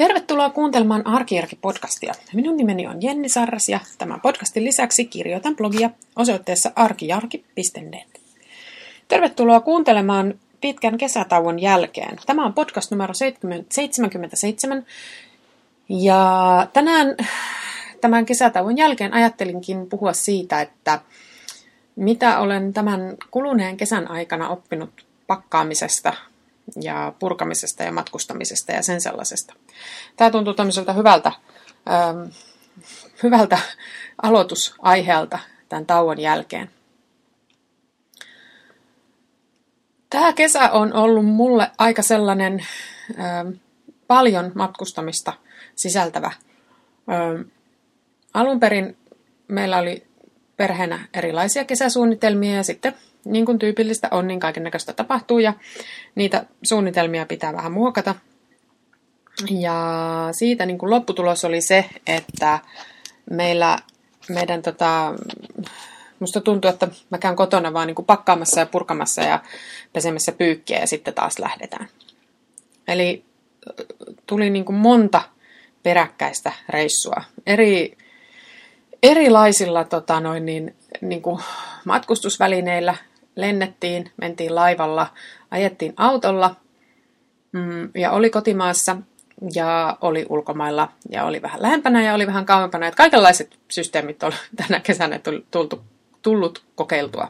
Tervetuloa kuuntelemaan Arkijärki-podcastia. Minun nimeni on Jenni Sarras ja tämän podcastin lisäksi kirjoitan blogia osoitteessa arkijarki.net. Tervetuloa kuuntelemaan pitkän kesätauon jälkeen. Tämä on podcast numero 77 ja tänään tämän kesätauon jälkeen ajattelinkin puhua siitä, että mitä olen tämän kuluneen kesän aikana oppinut pakkaamisesta ja purkamisesta ja matkustamisesta ja sen sellaisesta. Tämä tuntuu tämmöiseltä hyvältä, ähm, hyvältä aloitusaiheelta tämän tauon jälkeen. Tämä kesä on ollut mulle aika sellainen ähm, paljon matkustamista sisältävä. Ähm, alun perin meillä oli perheenä erilaisia kesäsuunnitelmia ja sitten niin kuin tyypillistä on, niin kaiken näköistä tapahtuu ja niitä suunnitelmia pitää vähän muokata. Ja siitä niin kuin lopputulos oli se, että meillä meidän tota, musta tuntuu, että mä käyn kotona vaan niin kuin pakkaamassa ja purkamassa ja pesemässä pyykkiä ja sitten taas lähdetään. Eli tuli niin kuin monta peräkkäistä reissua. Eri, erilaisilla tota noin, niin, niin kuin matkustusvälineillä lennettiin, mentiin laivalla, ajettiin autolla mm, ja oli kotimaassa ja oli ulkomailla ja oli vähän lähempänä ja oli vähän kauempana. Että kaikenlaiset systeemit on tänä kesänä tultu, tullut kokeiltua.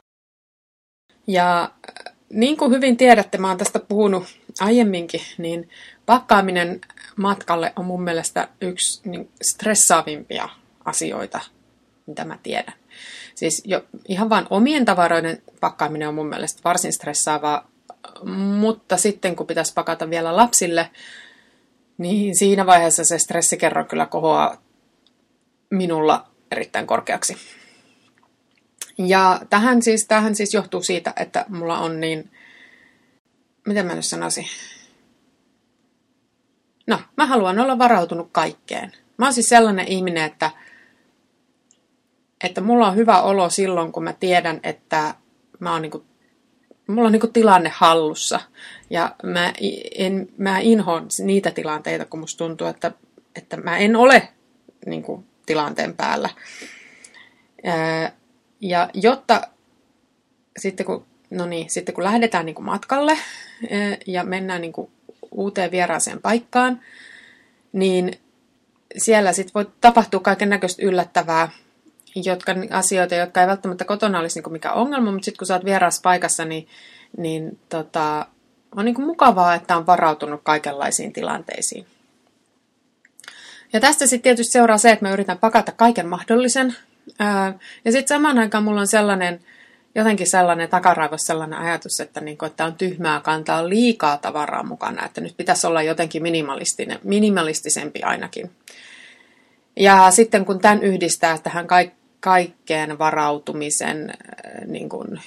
Ja äh, niin kuin hyvin tiedätte, mä oon tästä puhunut aiemminkin, niin pakkaaminen matkalle on mun mielestä yksi niin stressaavimpia asioita, mitä mä tiedän. Siis jo ihan vain omien tavaroiden pakkaaminen on mun mielestä varsin stressaavaa, mutta sitten kun pitäisi pakata vielä lapsille, niin siinä vaiheessa se stressikerro kyllä kohoaa minulla erittäin korkeaksi. Ja tähän siis, tähän siis johtuu siitä, että mulla on niin, miten mä nyt sanoisin, no mä haluan olla varautunut kaikkeen. Mä oon siis sellainen ihminen, että että mulla on hyvä olo silloin, kun mä tiedän, että mä oon niinku, mulla on niinku tilanne hallussa. Ja mä, en, mä inhoon niitä tilanteita, kun musta tuntuu, että, että mä en ole niinku, tilanteen päällä. Ja jotta sitten kun, no niin, sitten kun lähdetään niinku matkalle ja mennään niinku uuteen vieraaseen paikkaan, niin siellä sitten voi tapahtua kaiken näköistä yllättävää jotka, asioita, jotka ei välttämättä kotona olisi niin mikään ongelma, mutta sitten kun sä oot vieras paikassa, niin, niin tota, on niin mukavaa, että on varautunut kaikenlaisiin tilanteisiin. Ja tästä sitten tietysti seuraa se, että mä yritän pakata kaiken mahdollisen. ja sitten samaan aikaan mulla on sellainen, jotenkin sellainen takaraivos sellainen ajatus, että, niin kuin, että on tyhmää kantaa liikaa tavaraa mukana, että nyt pitäisi olla jotenkin minimalistinen, minimalistisempi ainakin. Ja sitten kun tämän yhdistää tähän kaikki kaikkeen varautumisen äh, niin kuin,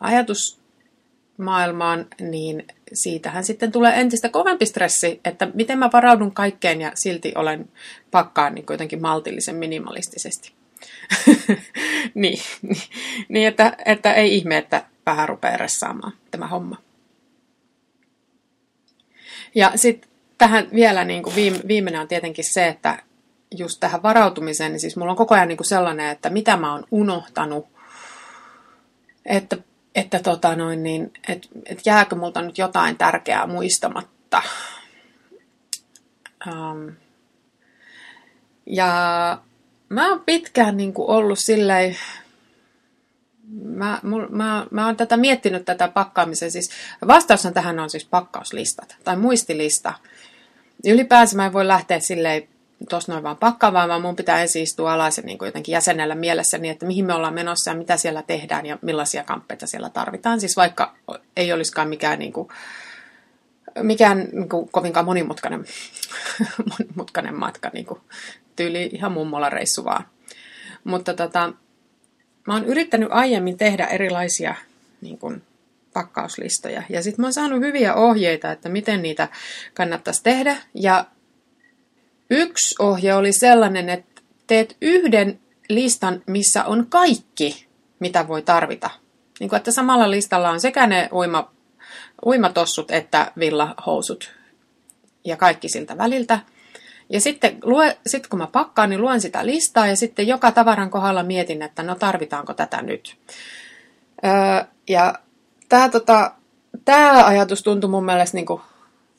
ajatusmaailmaan, niin siitähän sitten tulee entistä kovempi stressi, että miten mä varaudun kaikkeen ja silti olen pakkaan niin jotenkin maltillisen minimalistisesti. niin, niin, että, että ei ihme, että vähän rupeaa ressaamaan tämä homma. Ja sitten tähän vielä niin kuin viime, viimeinen on tietenkin se, että just tähän varautumiseen, niin siis mulla on koko ajan niin kuin sellainen, että mitä mä oon unohtanut, että, että tota noin, niin, et, et jääkö multa nyt jotain tärkeää muistamatta. Um, ja mä oon pitkään niin kuin ollut silleen, mä, mul, mä, mä oon tätä miettinyt tätä pakkaamisen, siis vastaushan tähän on siis pakkauslistat tai muistilista. Ylipäänsä mä en voi lähteä silleen tuossa noin vaan pakkaamaan, vaan mun pitää ensin istua alas ja niin kuin jotenkin jäsenellä mielessä niin, että mihin me ollaan menossa ja mitä siellä tehdään ja millaisia kamppeita siellä tarvitaan. Siis vaikka ei olisikaan mikään, niin kuin, mikään niin kuin, kovinkaan monimutkainen, monimutkainen matka, niin kuin, tyyli ihan mummola reissu vaan. Mutta tota, mä oon yrittänyt aiemmin tehdä erilaisia niin kuin, pakkauslistoja. Ja sitten mä oon saanut hyviä ohjeita, että miten niitä kannattaisi tehdä. Ja Yksi ohje oli sellainen, että teet yhden listan, missä on kaikki, mitä voi tarvita. Niin kuin, että samalla listalla on sekä ne uima, uimatossut että villahousut. ja kaikki siltä väliltä. Ja sitten lue, sit kun mä pakkaan, niin luen sitä listaa ja sitten joka tavaran kohdalla mietin, että no tarvitaanko tätä nyt. Öö, ja tämä tota, tää ajatus tuntui mun mielestä niinku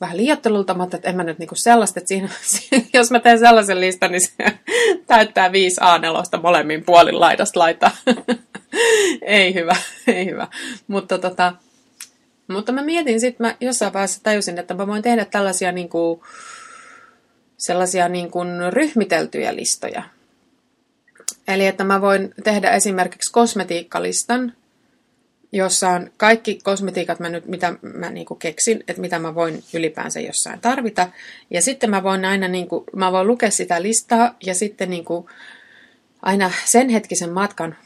vähän liiottelulta, mutta että en mä nyt niinku sellaista, että siinä, jos mä teen sellaisen listan, niin se täyttää viisi A4 molemmin puolin laidasta laita. ei hyvä, ei hyvä. Mutta, tota, mutta mä mietin sitten, mä jossain vaiheessa tajusin, että mä voin tehdä tällaisia niinku, sellaisia niin kuin ryhmiteltyjä listoja. Eli että mä voin tehdä esimerkiksi kosmetiikkalistan, jossa on kaikki kosmetiikat, mä nyt, mitä mä niin kuin keksin, että mitä mä voin ylipäänsä jossain tarvita. Ja sitten mä voin aina niin kuin, mä voin lukea sitä listaa ja sitten niin kuin, aina sen hetkisen matkan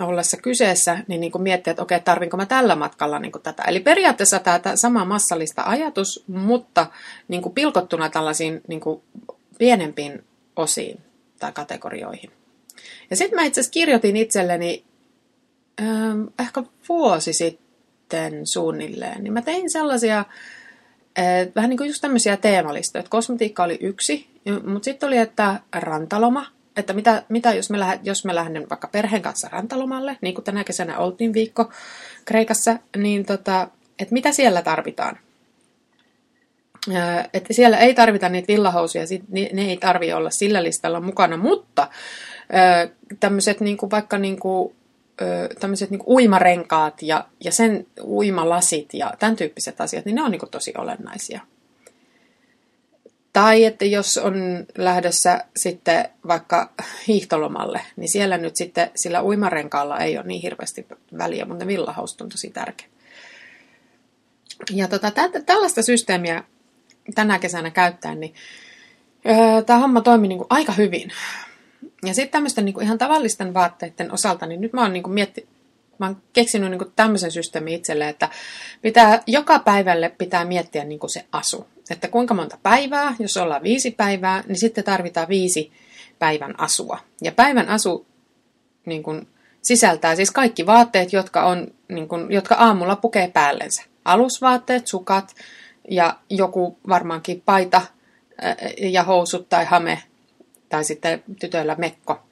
ollessa kyseessä, niin, niin kuin miettiä, että okei, tarvinko mä tällä matkalla niin kuin tätä. Eli periaatteessa tämä sama massallista ajatus, mutta niin kuin pilkottuna tällaisiin niin kuin pienempiin osiin tai kategorioihin. Ja sitten mä itse asiassa kirjoitin itselleni ehkä vuosi sitten suunnilleen, niin mä tein sellaisia äh, vähän niin kuin just tämmöisiä teemalistoja, että kosmetiikka oli yksi, mutta sitten oli, että rantaloma, että mitä, mitä jos, me lähden, jos me lähden vaikka perheen kanssa rantalomalle, niin kuin tänä kesänä oltiin viikko Kreikassa, niin tota, että mitä siellä tarvitaan. Että siellä ei tarvita niitä villahousuja, ne ei tarvi olla sillä listalla mukana, mutta tämmöiset niin vaikka niin kuin, tämmöiset niin uimarenkaat ja, ja sen uimalasit ja tämän tyyppiset asiat, niin ne on niin kuin tosi olennaisia. Tai että jos on lähdössä sitten vaikka hiihtolomalle, niin siellä nyt sitten sillä uimarenkaalla ei ole niin hirveästi väliä, mutta ne villahaust on tosi tärkeä. Ja tota, tä- tällaista systeemiä tänä kesänä käyttäen, niin öö, tämä homma toimi niin kuin aika hyvin. Ja sitten tämmöisten niin ihan tavallisten vaatteiden osalta, niin nyt mä oon niin mietti, mä oon keksinyt niin tämmöisen systeemin itselle, että pitää, joka päivälle pitää miettiä niin se asu että kuinka monta päivää, jos ollaan viisi päivää, niin sitten tarvitaan viisi päivän asua. Ja päivän asu niin sisältää siis kaikki vaatteet, jotka, on, niin jotka aamulla pukee päällensä. Alusvaatteet, sukat ja joku varmaankin paita ja housut tai hame tai sitten tytöillä mekko.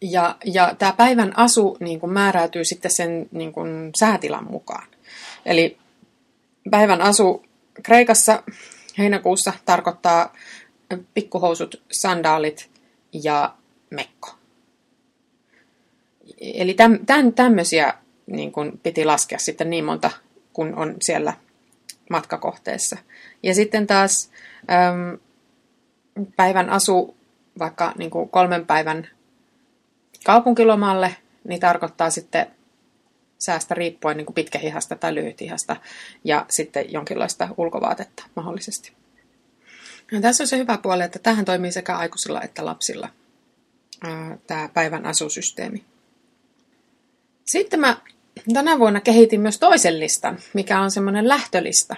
Ja, ja tämä päivän asu niin kuin määräytyy sitten sen niin kuin, säätilan mukaan. Eli päivän asu Kreikassa heinäkuussa tarkoittaa pikkuhousut, sandaalit ja mekko. Eli tämän, tämmöisiä niin kun piti laskea sitten niin monta, kun on siellä matkakohteessa. Ja sitten taas äm, päivän asu vaikka niin kuin kolmen päivän kaupunkilomalle, niin tarkoittaa sitten säästä riippuen niin kuin pitkähihasta tai lyhythihasta ja sitten jonkinlaista ulkovaatetta mahdollisesti. Ja tässä on se hyvä puoli, että tähän toimii sekä aikuisilla että lapsilla tämä päivän asusysteemi. Sitten mä tänä vuonna kehitin myös toisen listan, mikä on semmoinen lähtölista.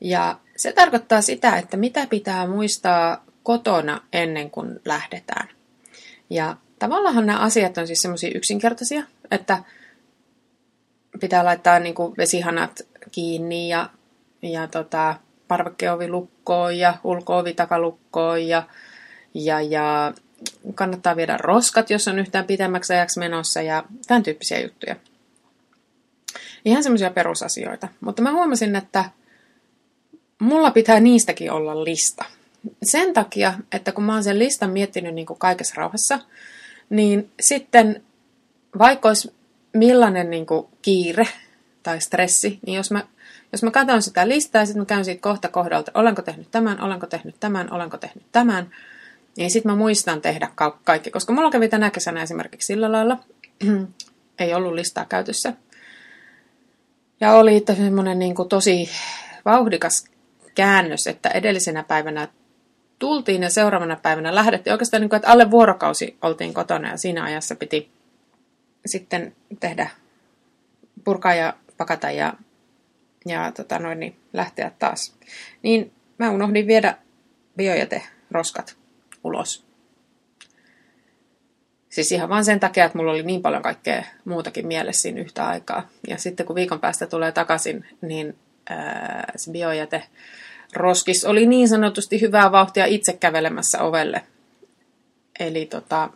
Ja se tarkoittaa sitä, että mitä pitää muistaa kotona ennen kuin lähdetään. Ja tavallaan nämä asiat on siis semmoisia yksinkertaisia, että pitää laittaa niin kuin vesihanat kiinni ja, ja tota, parvekkeovi lukkoon ja ulkoovi takalukkoon ja, ja, ja kannattaa viedä roskat, jos on yhtään pitemmäksi ajaksi menossa ja tämän tyyppisiä juttuja. Ihan semmoisia perusasioita. Mutta mä huomasin, että mulla pitää niistäkin olla lista. Sen takia, että kun mä oon sen listan miettinyt niin kuin kaikessa rauhassa, niin sitten vaikka olisi millainen niin kuin, kiire tai stressi, niin jos mä, jos mä katson sitä listaa ja sitten mä käyn siitä kohta kohdalta, olenko tehnyt tämän, olenko tehnyt tämän, olenko tehnyt tämän, niin sitten mä muistan tehdä kaikki. Koska mulla kävi tänä kesänä esimerkiksi sillä lailla, ei ollut listaa käytössä. Ja oli semmoinen niin tosi vauhdikas käännös, että edellisenä päivänä tultiin ja seuraavana päivänä lähdettiin. Oikeastaan niin kuin, että alle vuorokausi oltiin kotona ja siinä ajassa piti sitten tehdä, purkaa ja pakata ja, ja tota noin, niin lähteä taas. Niin mä unohdin viedä biojäteroskat ulos. Siis ihan vaan sen takia, että mulla oli niin paljon kaikkea muutakin mielessä siinä yhtä aikaa. Ja sitten kun viikon päästä tulee takaisin, niin ää, se biojäte roskis oli niin sanotusti hyvää vauhtia itse kävelemässä ovelle. Eli tota,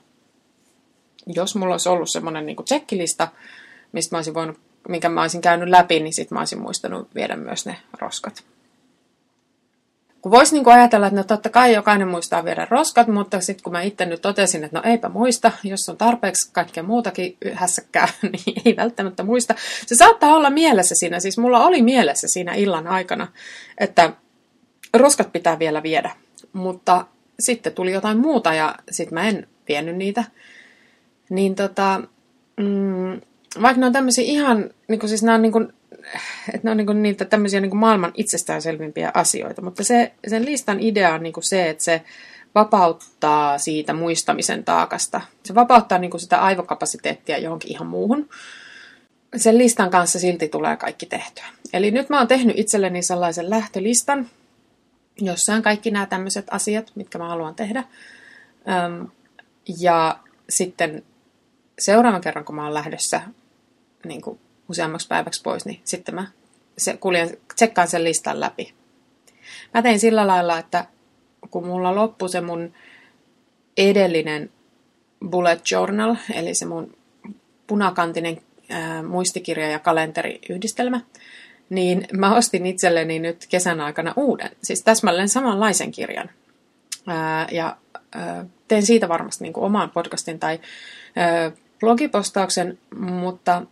jos mulla olisi ollut semmoinen niin tsekkilista, mistä mä olisin voinut, minkä mä olisin käynyt läpi, niin sitten mä olisin muistanut viedä myös ne roskat. Kun voisi niin ajatella, että no totta kai jokainen muistaa viedä roskat, mutta sitten kun mä itse nyt totesin, että no eipä muista, jos on tarpeeksi kaikkea muutakin hässäkkää, niin ei välttämättä muista. Se saattaa olla mielessä siinä, siis mulla oli mielessä siinä illan aikana, että roskat pitää vielä viedä, mutta sitten tuli jotain muuta ja sitten mä en vienyt niitä. Niin tota, mm, vaikka ne on tämmöisiä ihan, niin kuin siis nämä on niin kuin, että ne on niin niitä tämmöisiä niin maailman itsestäänselvimpiä asioita, mutta se, sen listan idea on niin se, että se vapauttaa siitä muistamisen taakasta. Se vapauttaa niin sitä aivokapasiteettia johonkin ihan muuhun. Sen listan kanssa silti tulee kaikki tehtyä. Eli nyt mä oon tehnyt itselleni sellaisen lähtölistan, jossa on kaikki nämä tämmöiset asiat, mitkä mä haluan tehdä. ja sitten seuraavan kerran, kun mä oon lähdössä niin kuin useammaksi päiväksi pois, niin sitten mä se, kuljen, tsekkaan sen listan läpi. Mä tein sillä lailla, että kun mulla loppui se mun edellinen bullet journal, eli se mun punakantinen ää, muistikirja ja kalenteriyhdistelmä, niin mä ostin itselleni nyt kesän aikana uuden, siis täsmälleen samanlaisen kirjan. Ää, ja ää, teen siitä varmasti niin kuin oman podcastin tai ää, blogipostauksen, mutta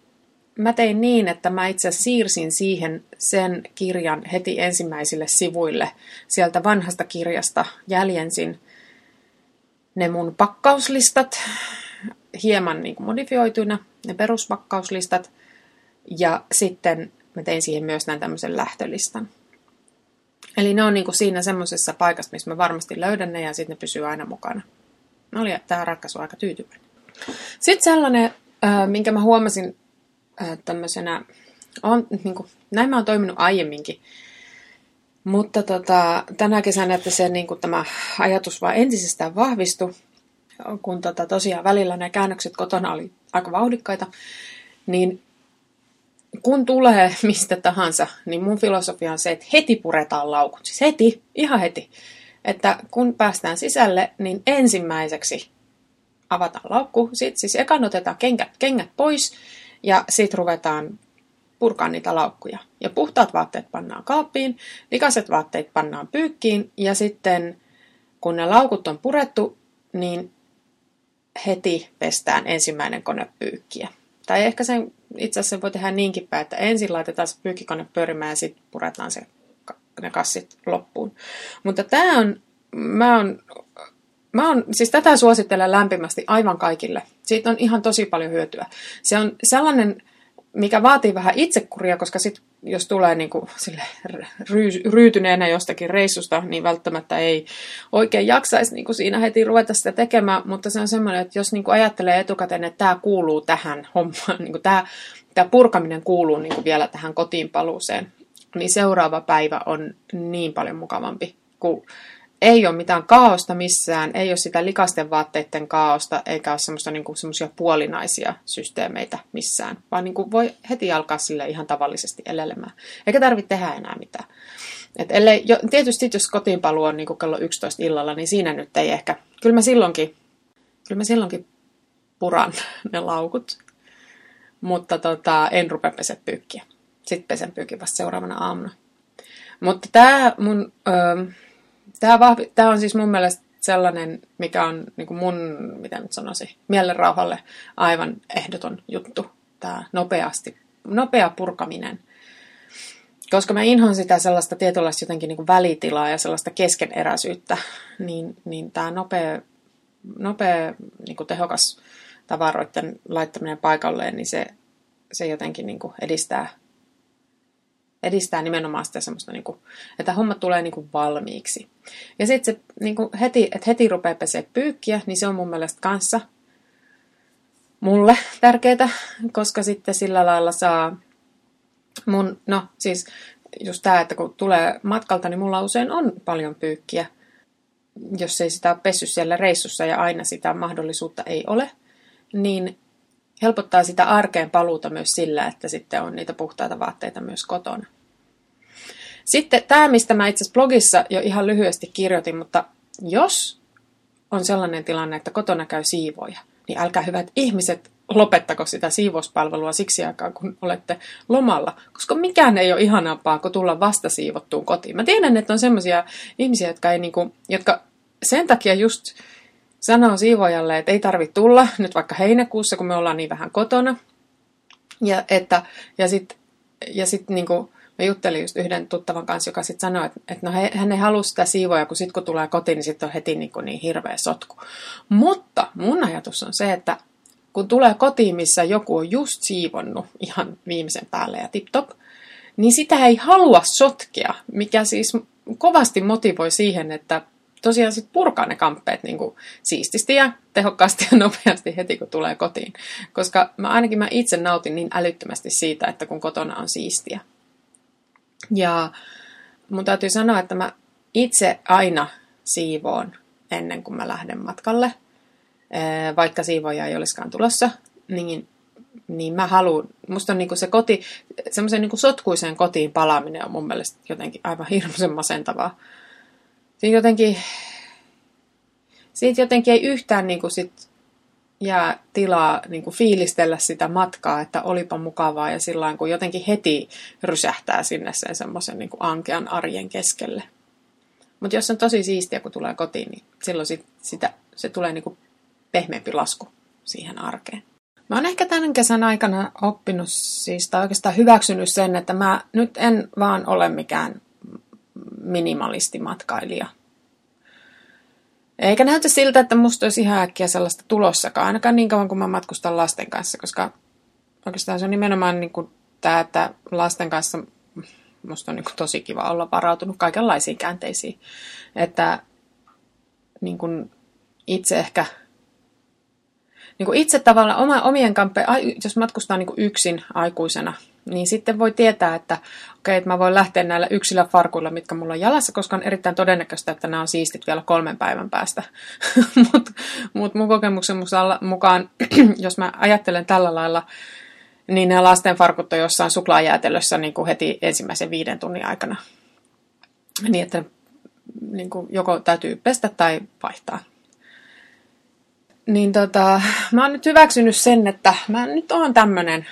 mä tein niin, että mä itse siirsin siihen sen kirjan heti ensimmäisille sivuille. Sieltä vanhasta kirjasta jäljensin ne mun pakkauslistat, hieman niin kuin modifioituina, ne peruspakkauslistat. Ja sitten mä tein siihen myös näin tämmöisen lähtölistan. Eli ne on niin kuin siinä semmoisessa paikassa, missä mä varmasti löydän ne ja sitten ne pysyy aina mukana. No oli tähän ratkaisu aika tyytyväinen. Sitten sellainen, minkä mä huomasin tämmöisenä, on, niin kuin, näin mä oon toiminut aiemminkin, mutta tota, tänä kesänä, että se niin kuin, tämä ajatus vaan entisestään vahvistui, kun tota, tosiaan välillä ne käännökset kotona oli aika vauhdikkaita, niin kun tulee mistä tahansa, niin mun filosofia on se, että heti puretaan laukut. Siis heti, ihan heti. Että kun päästään sisälle, niin ensimmäiseksi avataan laukku. Sitten siis ekan otetaan kengät, kengät pois ja sitten ruvetaan purkaa niitä laukkuja. Ja puhtaat vaatteet pannaan kaappiin, likaiset vaatteet pannaan pyykkiin ja sitten kun ne laukut on purettu, niin heti pestään ensimmäinen kone pyykkiä. Tai ehkä sen itse asiassa voi tehdä niinkin päin, että ensin laitetaan se pyykkikone pyörimään ja sitten puretaan se, ne kassit loppuun. Mutta tämä on, mä on, mä on, siis tätä suosittelen lämpimästi aivan kaikille. Siitä on ihan tosi paljon hyötyä. Se on sellainen, mikä vaatii vähän itsekuria, koska sit, jos tulee niin kuin sille ry, ryytyneenä jostakin reissusta, niin välttämättä ei oikein jaksaisi niin kuin siinä heti ruveta sitä tekemään, mutta se on semmoinen, että jos niin kuin ajattelee etukäteen, että tämä kuuluu tähän hommaan, niin kuin tämä, tämä purkaminen kuuluu niin kuin vielä tähän kotiin paluuseen, niin seuraava päivä on niin paljon mukavampi kuin ei ole mitään kaaosta missään, ei ole sitä likasten vaatteiden kaaosta, eikä ole semmoista niin kuin, semmoisia puolinaisia systeemeitä missään, vaan niin kuin voi heti alkaa sille ihan tavallisesti elelemään. Eikä tarvitse tehdä enää mitään. Et ellei, jo, tietysti jos kotiin paluu on niin kuin kello 11 illalla, niin siinä nyt ei ehkä, kyllä mä silloinkin, kyllä mä silloinkin puran ne laukut, mutta tota, en rupea pese pyykkiä. Sitten pesen pyykin vasta seuraavana aamuna. Mutta tämä mun... Öö, Tämä, vahvi, tämä on siis mun mielestä sellainen, mikä on niin kuin mun, mitä nyt sanoisin, mielenrauhalle aivan ehdoton juttu. Tämä nopeasti, nopea purkaminen. Koska mä inhoan sitä sellaista tietynlaista jotenkin niin kuin välitilaa ja sellaista keskeneräisyyttä, niin, niin tämä nopea, nopea niin kuin tehokas tavaroiden laittaminen paikalleen, niin se, se jotenkin niin kuin edistää edistää nimenomaan sitä semmoista, niin kuin, että homma tulee niin kuin valmiiksi. Ja sitten se niin kuin heti, että heti rupeaa pesee pyykkiä, niin se on mun mielestä kanssa mulle tärkeää, koska sitten sillä lailla saa mun, no siis just tämä, että kun tulee matkalta, niin mulla usein on paljon pyykkiä, jos ei sitä ole pessy siellä reissussa ja aina sitä mahdollisuutta ei ole, niin helpottaa sitä arkeen paluuta myös sillä, että sitten on niitä puhtaita vaatteita myös kotona. Sitten tämä, mistä mä itse blogissa jo ihan lyhyesti kirjoitin, mutta jos on sellainen tilanne, että kotona käy siivoja, niin älkää hyvät ihmiset lopettako sitä siivouspalvelua siksi aikaa, kun olette lomalla. Koska mikään ei ole ihanampaa kuin tulla vasta siivottuun kotiin. Mä tiedän, että on sellaisia ihmisiä, jotka, ei niinku, jotka sen takia just sanoo siivojalle, että ei tarvitse tulla nyt vaikka heinäkuussa, kun me ollaan niin vähän kotona. Ja, että, ja sitten ja sit niinku, mä juttelin just yhden tuttavan kanssa, joka sitten sanoi, että, että no he, hän ei halua sitä siivoja, kun sitten kun tulee kotiin, niin sitten on heti niin, kuin niin hirveä sotku. Mutta mun ajatus on se, että kun tulee kotiin, missä joku on just siivonnut ihan viimeisen päälle ja tip-top, niin sitä ei halua sotkea, mikä siis kovasti motivoi siihen, että tosiaan sit purkaa ne kamppeet niin kuin siististi ja tehokkaasti ja nopeasti heti, kun tulee kotiin. Koska mä ainakin mä itse nautin niin älyttömästi siitä, että kun kotona on siistiä. Ja mun täytyy sanoa, että mä itse aina siivoon ennen kuin mä lähden matkalle. Vaikka siivoja ei olisikaan tulossa, niin, niin mä haluan, musta on niinku se koti, semmoisen niinku sotkuiseen kotiin palaaminen on mun mielestä jotenkin aivan hirmuisen masentavaa. Siinä jotenkin, siitä jotenkin ei yhtään niinku sit jää tilaa niin kuin fiilistellä sitä matkaa, että olipa mukavaa ja sillä kun jotenkin heti rysähtää sinne sen semmoisen niin ankean arjen keskelle. Mutta jos on tosi siistiä, kun tulee kotiin, niin silloin sit, sitä, se tulee niin kuin pehmeämpi lasku siihen arkeen. Mä oon ehkä tämän kesän aikana oppinut siis, tai oikeastaan hyväksynyt sen, että mä nyt en vaan ole mikään minimalistimatkailija. Eikä näytä siltä, että musta olisi ihan äkkiä sellaista tulossakaan, ainakaan niin kauan kuin mä matkustan lasten kanssa, koska oikeastaan se on nimenomaan niin kuin tämä, että lasten kanssa musta on niin kuin tosi kiva olla varautunut kaikenlaisiin käänteisiin. Että niin kuin itse ehkä niin kuin itse tavallaan oma, omien kampe, jos matkustaa niin kuin yksin aikuisena, niin sitten voi tietää, että okei, okay, että mä voin lähteä näillä yksillä farkuilla, mitkä mulla on jalassa, koska on erittäin todennäköistä, että nämä on siistit vielä kolmen päivän päästä. Mutta mut mun kokemuksen mukaan, jos mä ajattelen tällä lailla, niin nämä lasten farkut on jossain suklaajäätelössä niin kuin heti ensimmäisen viiden tunnin aikana. Niin, että niin kuin joko täytyy pestä tai vaihtaa niin tota, mä oon nyt hyväksynyt sen, että mä nyt oon tämmönen,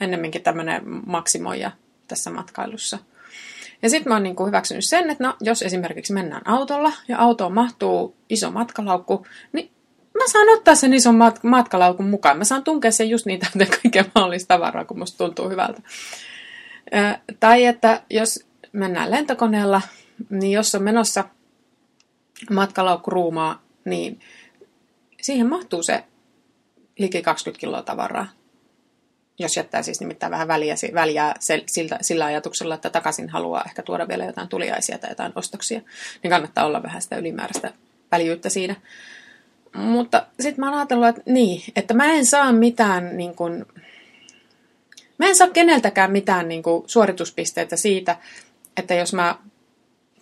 ennemminkin tämmönen maksimoija tässä matkailussa. Ja sitten mä oon niinku hyväksynyt sen, että no, jos esimerkiksi mennään autolla ja autoon mahtuu iso matkalaukku, niin mä saan ottaa sen ison mat- matkalaukun mukaan. Mä saan tunkea sen just niitä kaikkea mahdollista tavaraa, kun musta tuntuu hyvältä. Ö, tai että jos mennään lentokoneella, niin jos on menossa matkalaukku ruumaa, niin siihen mahtuu se liki 20 kiloa tavaraa. Jos jättää siis nimittäin vähän väliä, väliä sillä, sillä ajatuksella, että takaisin haluaa ehkä tuoda vielä jotain tuliaisia tai jotain ostoksia, niin kannattaa olla vähän sitä ylimääräistä väljyyttä siinä. Mutta sitten mä oon ajatellut, että niin, että mä en saa mitään niin kuin, mä en saa keneltäkään mitään niin kuin, suorituspisteitä siitä, että jos mä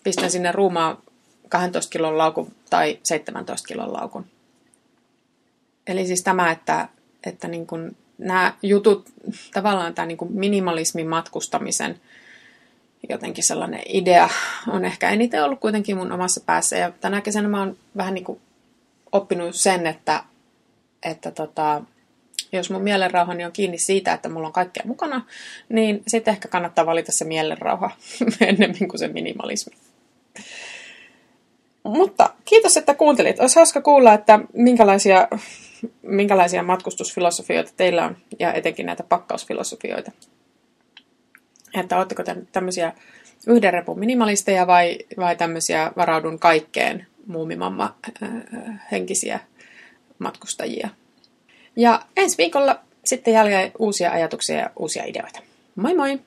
pistän sinne ruumaan 12 kilon laukun tai 17 kilon laukun, Eli siis tämä, että, että niin kuin nämä jutut, tavallaan tämä niin minimalismin matkustamisen jotenkin sellainen idea on ehkä eniten ollut kuitenkin mun omassa päässä. Ja tänä kesänä mä oon vähän niin kuin oppinut sen, että, että tota, jos mun mielenrauhani on kiinni siitä, että mulla on kaikkea mukana, niin sitten ehkä kannattaa valita se mielenrauha ennemmin kuin se minimalismi. Mutta kiitos, että kuuntelit. Olisi hauska kuulla, että minkälaisia minkälaisia matkustusfilosofioita teillä on, ja etenkin näitä pakkausfilosofioita. Että oletteko te tämmöisiä yhden repun minimalisteja vai, vai tämmöisiä varaudun kaikkeen muumimamma äh, henkisiä matkustajia. Ja ensi viikolla sitten jälleen uusia ajatuksia ja uusia ideoita. Moi moi!